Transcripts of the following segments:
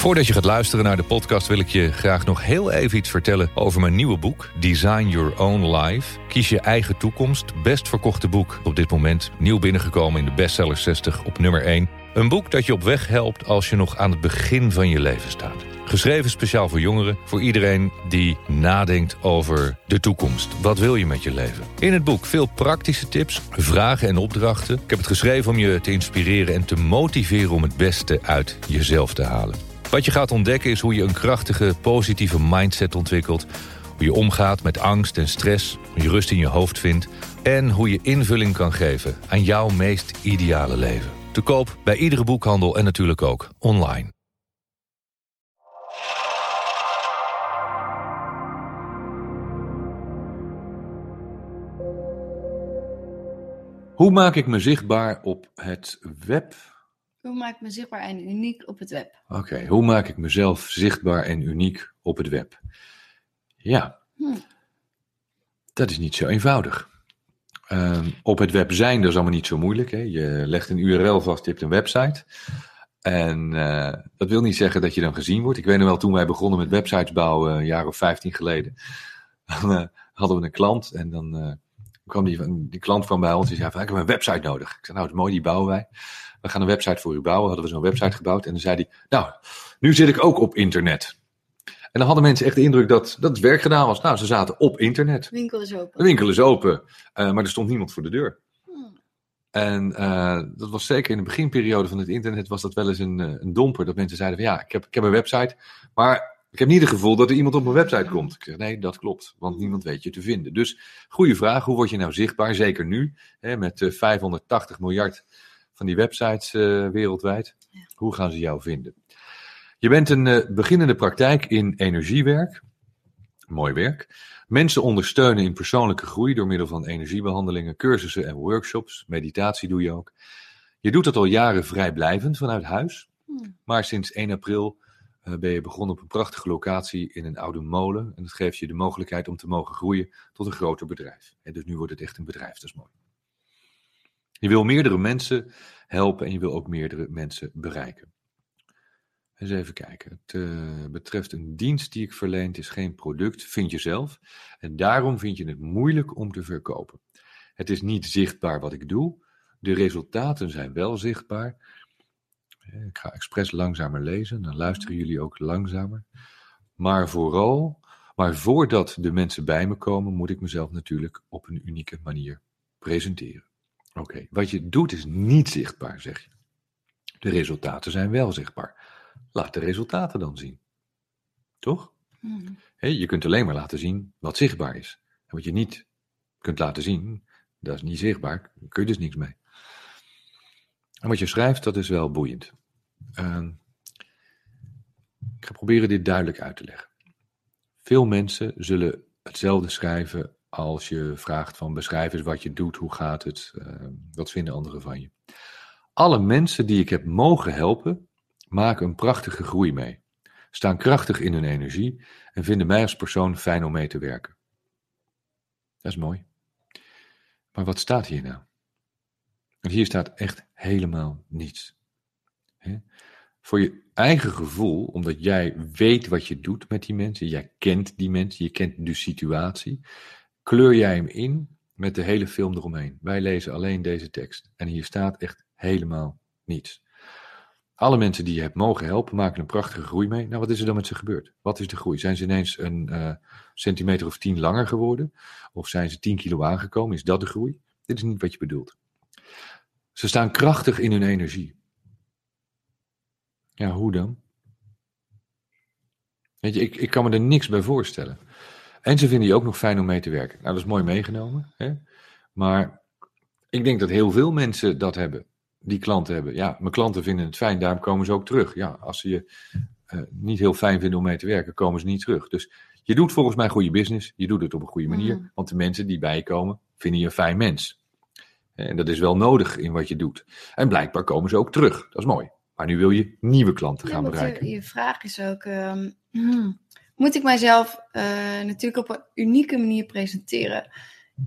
Voordat je gaat luisteren naar de podcast wil ik je graag nog heel even iets vertellen over mijn nieuwe boek Design Your Own Life. Kies je eigen toekomst. Best verkochte boek op dit moment. Nieuw binnengekomen in de bestseller 60 op nummer 1. Een boek dat je op weg helpt als je nog aan het begin van je leven staat. Geschreven speciaal voor jongeren, voor iedereen die nadenkt over de toekomst. Wat wil je met je leven? In het boek veel praktische tips, vragen en opdrachten. Ik heb het geschreven om je te inspireren en te motiveren om het beste uit jezelf te halen. Wat je gaat ontdekken is hoe je een krachtige, positieve mindset ontwikkelt. Hoe je omgaat met angst en stress, hoe je rust in je hoofd vindt... en hoe je invulling kan geven aan jouw meest ideale leven. Te koop bij iedere boekhandel en natuurlijk ook online. Hoe maak ik me zichtbaar op het web? Hoe maak ik me zichtbaar en uniek op het web? Oké, hoe maak ik mezelf zichtbaar en uniek op het web? Ja, Hm. dat is niet zo eenvoudig. Ehm, op het web zijn, dat is allemaal niet zo moeilijk. Hè? Je legt een URL vast, je hebt een website. En eh, dat wil niet zeggen dat je dan gezien wordt. Ik weet nog wel, toen wij begonnen met websites bouwen, een jaar of 15 geleden, dan eh, hadden we een klant en dan eh, kwam die, van- die klant kwam bij ons en die zei van, ik heb een website nodig. Ik zei, nou, het is mooi, die bouwen wij. We gaan een website voor u bouwen. Hadden we zo'n website gebouwd en dan zei hij, nou, nu zit ik ook op internet. En dan hadden mensen echt de indruk dat, dat het werk gedaan was. Nou, ze zaten op internet. Winkel is De open. winkel is open, eh, maar er stond niemand voor de deur. Hm. En eh, dat was zeker in de beginperiode van het internet was dat wel eens een, eh, een domper. Dat mensen zeiden van ja, ik heb, ik heb een website, maar ik heb niet het gevoel dat er iemand op mijn website komt. Ik zeg nee, dat klopt, want niemand weet je te vinden. Dus goede vraag, hoe word je nou zichtbaar? Zeker nu, hè, met eh, 580 miljard van die websites eh, wereldwijd. Ja. Hoe gaan ze jou vinden? Je bent een eh, beginnende praktijk in energiewerk. Mooi werk. Mensen ondersteunen in persoonlijke groei door middel van energiebehandelingen, cursussen en workshops. Meditatie doe je ook. Je doet dat al jaren vrijblijvend vanuit huis. Hm. Maar sinds 1 april eh, ben je begonnen op een prachtige locatie in een oude molen. En dat geeft je de mogelijkheid om te mogen groeien tot een groter bedrijf. En dus nu wordt het echt een bedrijf, dat is mooi. Je wil meerdere mensen helpen en je wil ook meerdere mensen bereiken. Eens even kijken. Het eh, betreft een dienst die ik verleen. Het is geen product, vind je zelf. En daarom vind je het moeilijk om te verkopen. Het is niet zichtbaar wat ik doe. De resultaten zijn wel zichtbaar. Eh, Ik ga expres langzamer lezen, dan luisteren jullie ook langzamer. Maar vooral, maar voordat de mensen bij me komen, moet ik mezelf natuurlijk op een unieke manier presenteren. Oké, wat je doet is niet zichtbaar, zeg je. De resultaten zijn wel zichtbaar. Laat de resultaten dan zien. Toch? Hm. Hé, je kunt alleen maar laten zien wat zichtbaar is. En wat je niet kunt laten zien, dat is niet zichtbaar. Daar kun je dus niks mee. En wat je schrijft, dat is wel boeiend. Ehm, ik ga proberen dit duidelijk uit te leggen. Veel mensen zullen hetzelfde schrijven als je vraagt van beschrijf eens wat je doet, hoe gaat het, ehm, wat vinden anderen van je. Alle mensen die ik heb mogen helpen, maken een prachtige groei mee. Staan krachtig in hun energie en vinden mij als persoon fijn om mee te werken. Dat is mooi. Maar wat staat hier nou? Want hier staat echt helemaal niets. Voor je eigen gevoel, omdat jij weet wat je doet met die mensen, jij kent die mensen, je kent de situatie, kleur jij hem in met de hele film eromheen. Wij lezen alleen deze tekst en hier staat echt helemaal niets. Alle mensen die je hebt mogen helpen, maken een prachtige groei mee. Nou, wat is er dan met ze gebeurd? Wat is de groei? Zijn ze ineens een eh, centimeter of tien langer geworden? Of zijn ze 10 kilo aangekomen? Is dat de groei? Dit is niet wat je bedoelt. Ze staan krachtig in hun energie. Ja, hoe dan? Weet je, ik, ik kan me er niks bij voorstellen. En ze vinden je ook nog fijn om mee te werken. Nou, dat is mooi meegenomen. Hè? Maar ik denk dat heel veel mensen dat hebben. Die klanten hebben. Ja, mijn klanten vinden het fijn, daarom komen ze ook terug. Ja, als ze je eh, niet heel fijn vinden om mee te werken, komen ze niet terug. Dus je doet volgens mij goede business. Je doet het op een goede manier. Mhm. Want de mensen die bij je komen, vinden je een fijn mens. En dat is wel nodig in wat je doet. En blijkbaar komen ze ook terug. Dat is mooi. Maar nu wil je nieuwe klanten Ja, gaan want bereiken. je, je vraag is ook, ehm, hmm, moet ik mijzelf eh, natuurlijk op een unieke manier presenteren?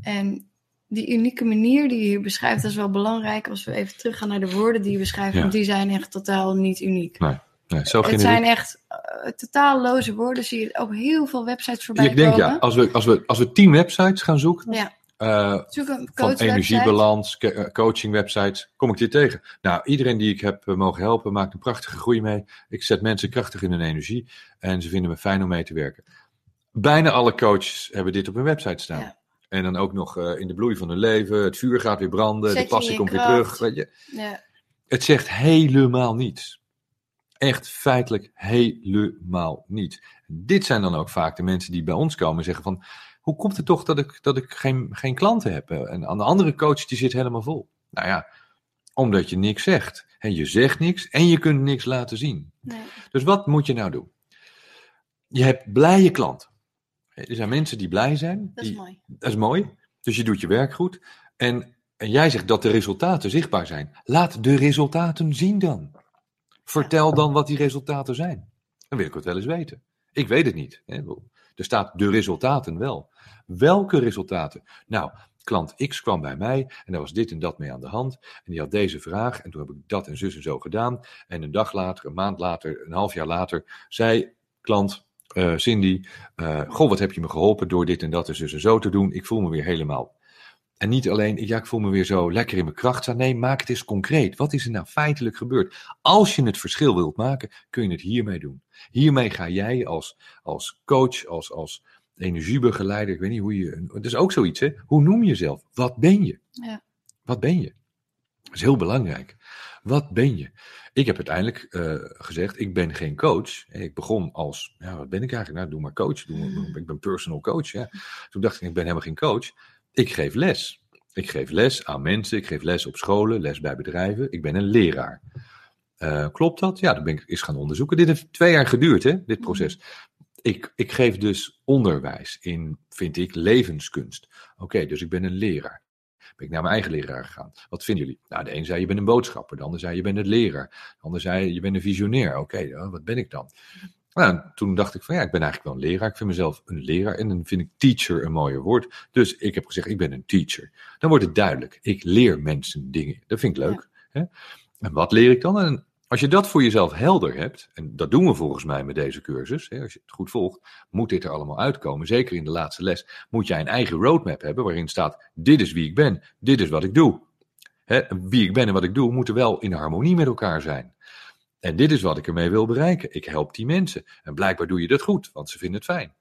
En die unieke manier die je hier beschrijft, dat is wel belangrijk als we even teruggaan naar de woorden die je beschrijft, Ja. want die zijn echt totaal niet uniek. Nee, Nee, zo het zijn echt eh, totaal loze woorden. Zie je ook heel veel websites voorbij Ik denk komen. ja, als we, als, we, als we tien websites gaan zoeken, Ja, een van energiebalans, eh, coaching websites, kom ik dit tegen. Nou, iedereen die ik heb eh, mogen helpen, maakt een prachtige groei mee. Ik zet mensen krachtig in hun energie en ze vinden me fijn om mee te werken. Bijna alle coaches hebben dit op hun website staan. Ja. En dan ook nog in de bloei van hun leven, het vuur gaat weer branden, Zet de passie komt weer terug. Weet je. Ja, Het zegt helemaal niets. Echt feitelijk helemaal niet. Dit zijn dan ook vaak de mensen die bij ons komen en zeggen van... Hoe komt het toch dat ik, dat ik geen, geen klanten heb? En aan de andere coach die zit helemaal vol. Nou ja, omdat je niks zegt. En je zegt niks en je kunt niks laten zien. nee. Dus wat moet je nou doen? Je hebt blije klanten. Er zijn mensen die blij zijn. dat is die, mooi. dat is mooi. Dus je doet je werk goed. En, en jij zegt dat de resultaten zichtbaar zijn. Laat de resultaten zien dan. Vertel dan wat die resultaten zijn. Dan wil ik het wel eens weten. Ik weet het niet. Hè. Er staat de resultaten wel. Welke resultaten? Nou, klant X kwam bij mij en daar was dit en dat mee aan de hand. En die had deze vraag en toen heb ik dat en zus en zo gedaan. En een dag later, een maand later, een half jaar later, zei klant eh, Cindy, eh, goh, wat heb je me geholpen door dit en dat en zus en zo te doen. Ik voel me weer helemaal. En niet alleen, ja, ik voel me weer zo lekker in mijn kracht staan. Nee, maak het eens concreet. Wat is er nou feitelijk gebeurd? Als je het verschil wilt maken, kun je het hiermee doen. Hiermee ga jij als, als coach, als, als energiebegeleider, ik weet niet hoe je. Het is ook zoiets, hè? Hoe noem je jezelf? Wat ben je? Ja. Wat ben je? Dat is heel belangrijk. Wat ben je? Ik heb uiteindelijk eh, gezegd, ik ben geen coach. Ik begon als, ja, wat ben ik eigenlijk? Nou, doe maar coach. Doe maar, ik ben personal coach. Ja. Toen dacht ik, ik ben helemaal geen coach. Ik geef les. Ik geef les aan mensen, ik geef les op scholen, les bij bedrijven. Ik ben een leraar. Eh, klopt dat? Ja, dat ben ik eens gaan onderzoeken. Dit heeft twee jaar geduurd, hè, dit proces. Ik, ik geef dus onderwijs in, vind ik, levenskunst. Oké, dus ik ben een leraar. Ben ik naar mijn eigen leraar gegaan. Wat vinden jullie? Nou, de een zei je bent een boodschapper, de ander zei je bent een leraar. De ander zei je bent een visionair. Oké, ja, wat ben ik dan? Nou, toen dacht ik van ja, ik ben eigenlijk wel een leraar. Ik vind mezelf een leraar en dan vind ik teacher een mooier woord. Dus ik heb gezegd, ik ben een teacher. Dan wordt het duidelijk. Ik leer mensen dingen. Dat vind ik leuk. Hè? En wat leer ik dan? En als je dat voor jezelf helder hebt, en dat doen we volgens mij met deze cursus, hè, als je het goed volgt, moet dit er allemaal uitkomen. Zeker in de laatste les moet jij een eigen roadmap hebben waarin staat, dit is wie ik ben, dit is wat ik doe. Hè, wie ik ben en wat ik doe moeten wel in harmonie met elkaar zijn. En dit is wat ik ermee wil bereiken. Ik help die mensen. En blijkbaar doe je dat goed, want ze vinden het fijn.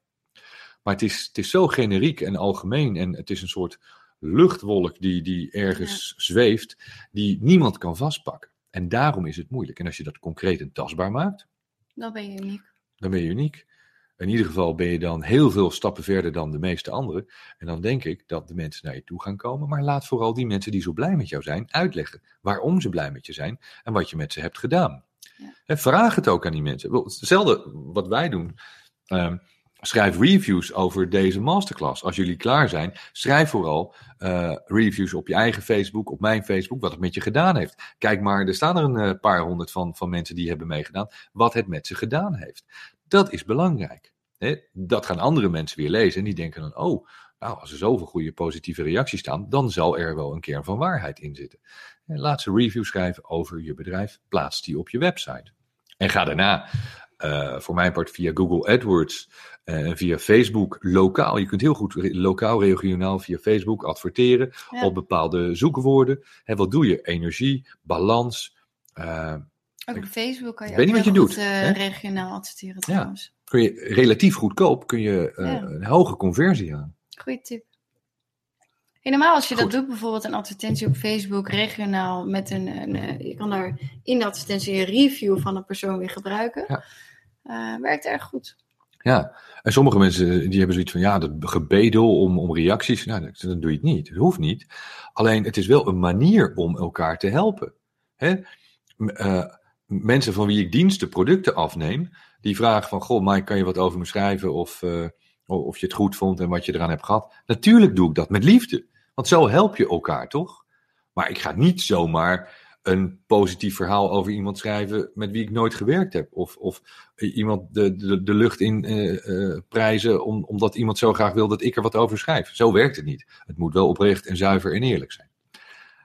Maar het is, het is zo generiek en algemeen en het is een soort luchtwolk die, die ergens zweeft, die niemand kan vastpakken. En daarom is het moeilijk. En als je dat concreet en tastbaar maakt, Dan ben je uniek. dan ben je uniek. In ieder geval ben je dan heel veel stappen verder dan de meeste anderen. En dan denk ik dat de mensen naar je toe gaan komen. Maar laat vooral die mensen die zo blij met jou zijn uitleggen waarom ze blij met je zijn en wat je met ze hebt gedaan. Ja. En vraag het ook aan die mensen. Wel, Hetzelfde wat wij doen. Ehm, schrijf reviews over deze masterclass. Als jullie klaar zijn, schrijf vooral eh, reviews op je eigen Facebook, op mijn Facebook, wat het met je gedaan heeft. Kijk maar, er staan er een eh, paar honderd van, van mensen die hebben meegedaan, wat het met ze gedaan heeft. Dat is belangrijk. Hè? Dat gaan andere mensen weer lezen en die denken dan, oh, nou, als er zoveel goede positieve reacties staan, dan zal er wel een kern van waarheid in zitten. En laat ze reviews schrijven over je bedrijf, plaats die op je website. En ga daarna, eh, voor mijn part via Google AdWords eh, en via Facebook lokaal. Je kunt heel goed re- lokaal, regionaal via Facebook adverteren Ja. op bepaalde zoekwoorden. En wat doe je? Energie, balans. eh, Ook op Facebook kan je weet niet wat je goed, doet, regionaal adverteren trouwens. kun je relatief goedkoop kun je Ja. een hoge conversie aan. Goeie tip. Helemaal als je Goed. dat doet, bijvoorbeeld een advertentie op Facebook, regionaal, met een, een je kan daar in de advertentie een review van een persoon weer gebruiken. Ja. Eh, werkt erg goed. Ja, en sommige mensen die hebben zoiets van, ja, dat gebedel om, om reacties, nou, dat- dan doe je het niet. Het hoeft niet. Alleen, het is wel een manier om elkaar te helpen. Hè? Eh, mensen van wie ik diensten, producten afneem, die vragen van, goh, Mike, kan je wat over me schrijven of, eh, of je het goed vond en wat je eraan hebt gehad? Natuurlijk doe ik dat met liefde, want zo help je elkaar, toch? Maar ik ga niet zomaar een positief verhaal over iemand schrijven met wie ik nooit gewerkt heb. Of, of iemand de, de, de lucht in eh, eh, prijzen om, omdat iemand zo graag wil dat ik er wat over schrijf. Zo werkt het niet. Het moet wel oprecht en zuiver en eerlijk zijn.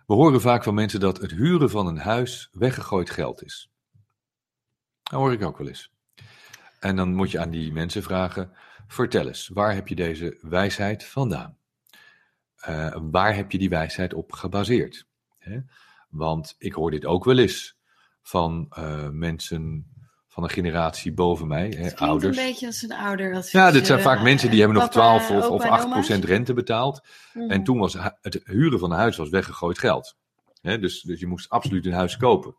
We horen vaak van mensen dat het huren van een huis weggegooid geld is. Dat hoor ik ook wel eens. En dan moet je aan die mensen vragen: vertel eens, waar heb je deze wijsheid vandaan? Uh, waar heb je die wijsheid op gebaseerd? Hè? Want ik hoor dit ook wel eens van uh, mensen van een generatie boven mij, hè, ouders. een beetje als een ouder. Als ja, dit zijn vaak mensen die hebben nog 12 of, of 8 procent rente betaald. Mm. En toen was het huren van een huis was weggegooid geld. Hè, dus, dus je moest absoluut een huis kopen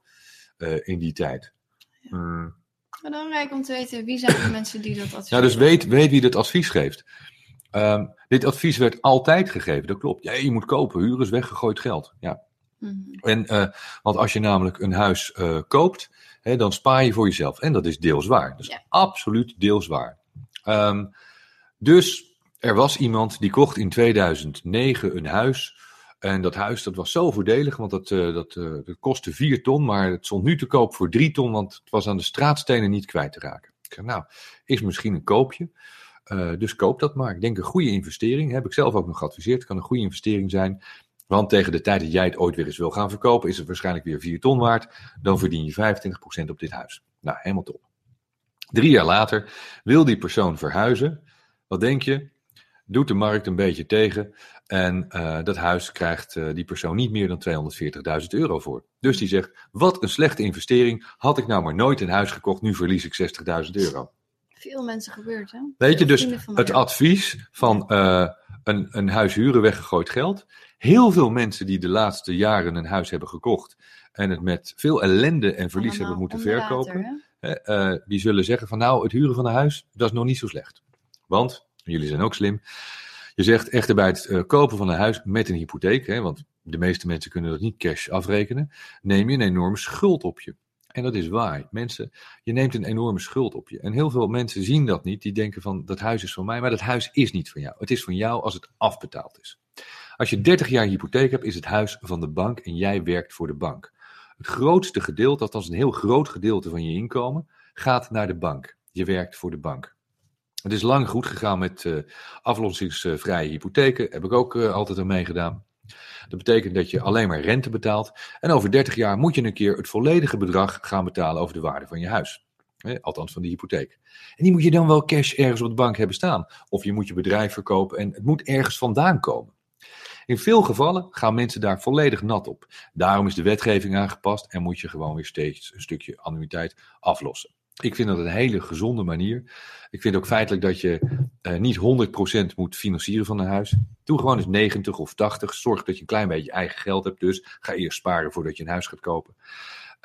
uh, in die tijd. Ja. Mm. Maar dan rijk om te weten, wie zijn de mensen die dat advies Ja, dus weet, weet wie dat advies geeft. Um, dit advies werd altijd gegeven, dat klopt. Ja, je moet kopen, huren is weggegooid geld. Ja. Mm -hmm. en, uh, want als je namelijk een huis uh, koopt, hè, dan spaar je voor jezelf. En dat is deels waar. Ja. absoluut deels waar. Um, dus er was iemand die kocht in 2009 een huis. En dat huis dat was zo voordelig, want dat, uh, dat, dat kostte 4 ton, maar het stond nu te koop voor 3 ton, want het was aan de straatstenen niet kwijt te raken. Ik zeg, nou, is misschien een koopje. Uh, dus koop dat maar. Ik denk een goede investering. Heb ik zelf ook nog geadviseerd. Kan een goede investering zijn. Want tegen de tijd dat jij het ooit weer eens wil gaan verkopen, is het waarschijnlijk weer 4 ton waard. Dan verdien je 25% op dit huis. Nou, helemaal top. Drie jaar later wil die persoon verhuizen. Wat denk je? Doet de markt een beetje tegen. En uh, dat huis krijgt uh, die persoon niet meer dan 240.000 euro voor. Dus die zegt: Wat een slechte investering. Had ik nou maar nooit een huis gekocht, nu verlies ik 60.000 euro. Veel mensen gebeurt, hè? Weet je, dus het advies van uh, een, een huis huren weggegooid geld. Heel veel mensen die de laatste jaren een huis hebben gekocht en het met veel ellende en verlies Allemaal hebben moeten verkopen, water, uh, die zullen zeggen van nou, het huren van een huis, dat is nog niet zo slecht. Want, jullie zijn ook slim, je zegt echter bij het uh, kopen van een huis met een hypotheek, hè, want de meeste mensen kunnen dat niet cash afrekenen, neem je een enorme schuld op je. En dat is waar. Mensen, je neemt een enorme schuld op je. En heel veel mensen zien dat niet. Die denken van, dat huis is van mij. Maar dat huis is niet van jou. Het is van jou als het afbetaald is. Als je 30 jaar hypotheek hebt, is het huis van de bank en jij werkt voor de bank. Het grootste gedeelte, althans een heel groot gedeelte van je inkomen, gaat naar de bank. Je werkt voor de bank. Het is lang goed gegaan met uh, aflossingsvrije hypotheken. Heb ik ook uh, altijd aan meegedaan. Dat betekent dat je alleen maar rente betaalt. En over 30 jaar moet je een keer het volledige bedrag gaan betalen over de waarde van je huis. Althans van die hypotheek. En die moet je dan wel cash ergens op de bank hebben staan. Of je moet je bedrijf verkopen en het moet ergens vandaan komen. In veel gevallen gaan mensen daar volledig nat op. Daarom is de wetgeving aangepast en moet je gewoon weer steeds een stukje annuïteit aflossen. Ik vind dat een hele gezonde manier. Ik vind ook feitelijk dat je uh, niet 100% moet financieren van een huis. Doe gewoon eens 90 of 80. Zorg dat je een klein beetje eigen geld hebt. Dus ga eerst sparen voordat je een huis gaat kopen.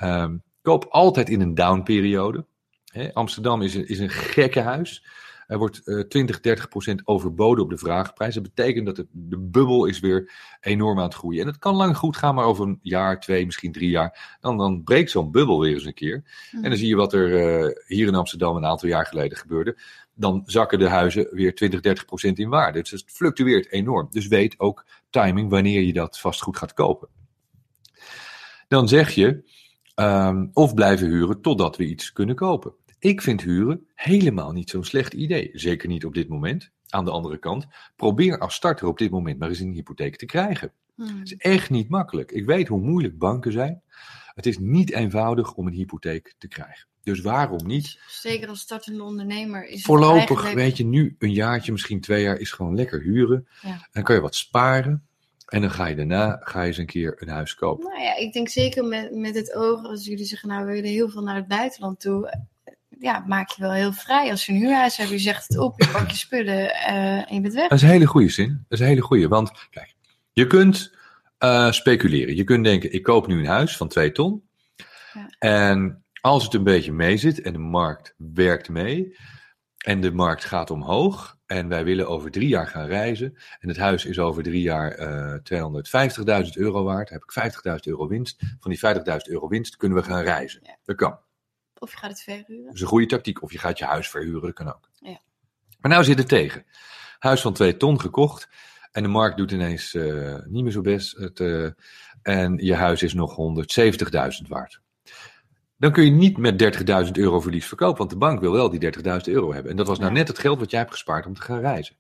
Um, koop altijd in een downperiode. Amsterdam is een, is een gekke huis. Er wordt uh, 20, 30 procent overboden op de vraagprijs. Dat betekent dat het, de bubbel is weer enorm aan het groeien. En het kan lang goed gaan, maar over een jaar, twee, misschien drie jaar, dan, dan breekt zo'n bubbel weer eens een keer. Mm. En dan zie je wat er uh, hier in Amsterdam een aantal jaar geleden gebeurde. Dan zakken de huizen weer 20, 30 procent in waarde. Dus het fluctueert enorm. Dus weet ook timing wanneer je dat vastgoed gaat kopen. Dan zeg je, um, of blijven huren totdat we iets kunnen kopen. Ik vind huren helemaal niet zo'n slecht idee. Zeker niet op dit moment. Aan de andere kant, probeer als starter op dit moment maar eens een hypotheek te krijgen. Hmm. Het is echt niet makkelijk. Ik weet hoe moeilijk banken zijn. Het is niet eenvoudig om een hypotheek te krijgen. Dus waarom niet? Zeker als startende ondernemer is Voorlopig, het eigenlijk... weet je, nu een jaartje, misschien twee jaar, is gewoon lekker huren. Ja. Dan kan je wat sparen. En dan ga je daarna ga je eens een keer een huis kopen. Nou ja, ik denk zeker met, met het oog, als jullie zeggen, nou, we willen heel veel naar het buitenland toe ja, maak je wel heel vrij. Als je een huurhuis hebt, je zegt het op, je pakt je spullen uh, en je bent weg. Dat is een hele goede zin. Dat is een hele goede. Want kijk, je kunt uh, speculeren. Je kunt denken, ik koop nu een huis van 2 ton. Ja. En als het een beetje mee zit en de markt werkt mee. En de markt gaat omhoog. En wij willen over drie jaar gaan reizen. En het huis is over drie jaar uh, 250.000 euro waard. Heb ik 50.000 euro winst. Van die 50.000 euro winst kunnen we gaan reizen. Ja. Dat kan. Of je gaat het verhuren. Dat is een goede tactiek. Of je gaat je huis verhuren, dat kan ook. Ja. Maar nou zit het tegen. Huis van 2 ton gekocht. En de markt doet ineens uh, niet meer zo best. Het, uh, en je huis is nog 170.000 waard. Dan kun je niet met 30.000 euro verlies verkopen. Want de bank wil wel die 30.000 euro hebben. En dat was nou Ja. net het geld wat jij hebt gespaard om te gaan reizen.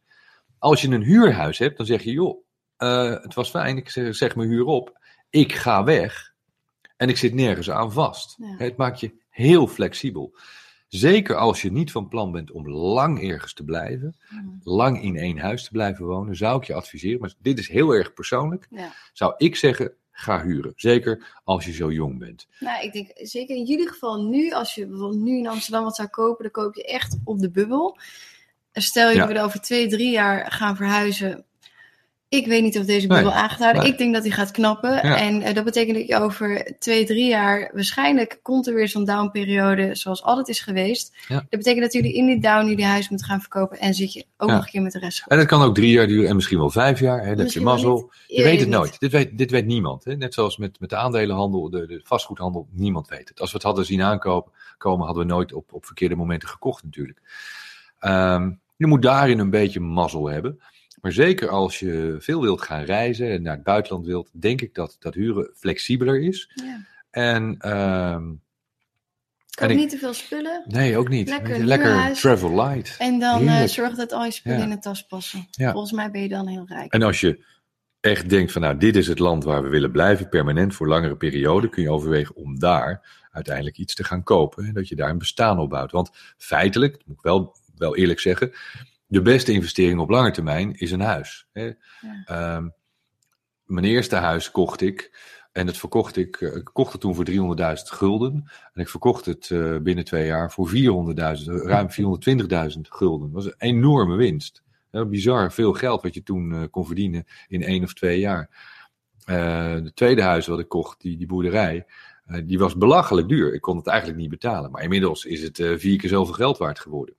Als je een huurhuis hebt, dan zeg je: joh, uh, het was fijn, ik zeg, zeg mijn huur op. Ik ga weg. En ik zit nergens aan vast. Ja. Het maakt je heel flexibel. Zeker als je niet van plan bent om lang ergens te blijven, Mm. lang in één huis te blijven wonen, zou ik je adviseren, maar dit is heel erg persoonlijk, Ja. zou ik zeggen, ga huren. Zeker als je zo jong bent. Nou, ik denk zeker in jullie geval nu, als je bijvoorbeeld nu in Amsterdam wat zou kopen, dan koop je echt op de bubbel. Stel je Ja. wil over twee, drie jaar gaan verhuizen. Ik weet niet of deze Nee, bubbel gaat nee. Ik denk dat die gaat knappen. Ja. En eh, dat betekent dat je over twee, drie jaar... Waarschijnlijk komt er weer zo'n downperiode zoals altijd is geweest. Ja. Dat betekent dat jullie in die down jullie huis moeten gaan verkopen. En zit je ook Ja. nog een keer met de rest. En het kan ook drie jaar duren en misschien wel vijf jaar. Hè, dat je mazzel. Je weet het niet. nooit. Dit weet, dit weet niemand. Hè? Net zoals met, met de aandelenhandel, de, de vastgoedhandel. Niemand weet het. Als we het hadden zien aankomen, komen, hadden we nooit op, op verkeerde momenten gekocht natuurlijk. Ehm, je moet daarin een beetje mazzel hebben. Maar zeker als je veel wilt gaan reizen en naar het buitenland wilt, denk ik dat, dat huren flexibeler is. Ja. En En ik- niet te veel spullen. nee, ook niet. Lekker travel light. En dan eh, zorg dat al je spullen Ja. in de tas passen. Ja. Volgens mij ben je dan heel rijk. En als je echt denkt van nou, dit is het land waar we willen blijven, permanent voor langere periode, kun je overwegen om daar uiteindelijk iets te gaan kopen. En dat je daar een bestaan op bouwt. Want feitelijk, dat moet ik wel, wel eerlijk zeggen, de beste investering op lange termijn is een huis. Hè. Ehm, mijn eerste huis kocht ik. En dat verkocht ik, eh, ik kocht het toen voor 300.000 gulden. En ik verkocht het eh, binnen twee jaar voor 400.000, ruim 420.000 gulden. Dat was een enorme winst. Heel bizar veel geld wat je toen eh, kon verdienen in één of twee jaar. Eh de tweede huis wat ik kocht, die, die boerderij, eh, die was belachelijk duur. Ik kon het eigenlijk niet betalen. Maar inmiddels is het eh, vier keer zoveel geld waard geworden.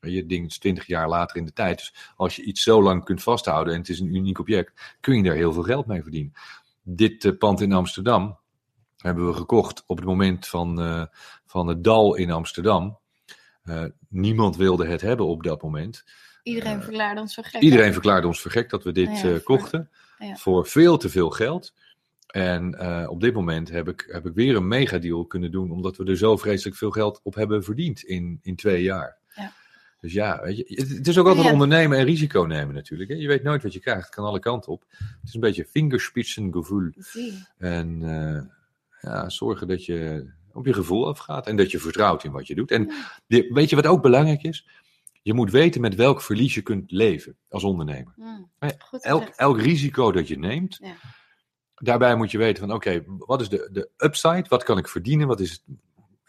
Je, ding is twintig jaar later in de tijd. Dus als je iets zo lang kunt vasthouden en het is een uniek object, kun je daar heel veel geld mee verdienen. Dit eh, pand in Amsterdam hebben we gekocht op het moment van, eh, van het dal in Amsterdam. Eh, niemand wilde het hebben op dat moment. Iedereen verklaarde ons gek. Iedereen verklaarde ons vergekt dat we dit Ja, voor- kochten. ja. Voor veel te veel geld. En op dit moment heb ik, heb ik weer een megadeal kunnen doen. Omdat we er zo vreselijk veel geld op hebben verdiend in, in twee jaar. Ja. Dus ja, weet je, het, het is ook altijd Ja. ondernemen en risico nemen natuurlijk. Hè? Je weet nooit wat je krijgt. Het kan alle kanten op. Het is een beetje fingerspitsengevoel. En eh, ja, zorgen dat je op je gevoel afgaat. En dat je vertrouwt in wat je doet. En Ja. weet je wat ook belangrijk is? Je moet weten met welk verlies je kunt leven als ondernemer. Mm, Eh, Goed Elk, elk risico dat je neemt, Ja. daarbij moet je weten van oké, wat is de, de upside? Wat kan ik verdienen? Wat is het,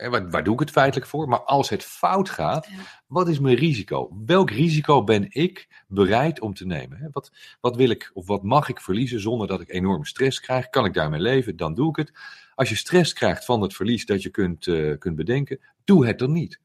waar, waar doe ik het feitelijk voor? Maar als het fout gaat, Ja. wat is mijn risico? Welk risico ben ik bereid om te nemen? Wat, wat wil ik of wat mag ik verliezen zonder dat ik enorme stress krijg? Kan ik daarmee leven? Dan doe ik het. Als je stress krijgt van het verlies dat je kunt, eh, kunt bedenken, doe het dan niet.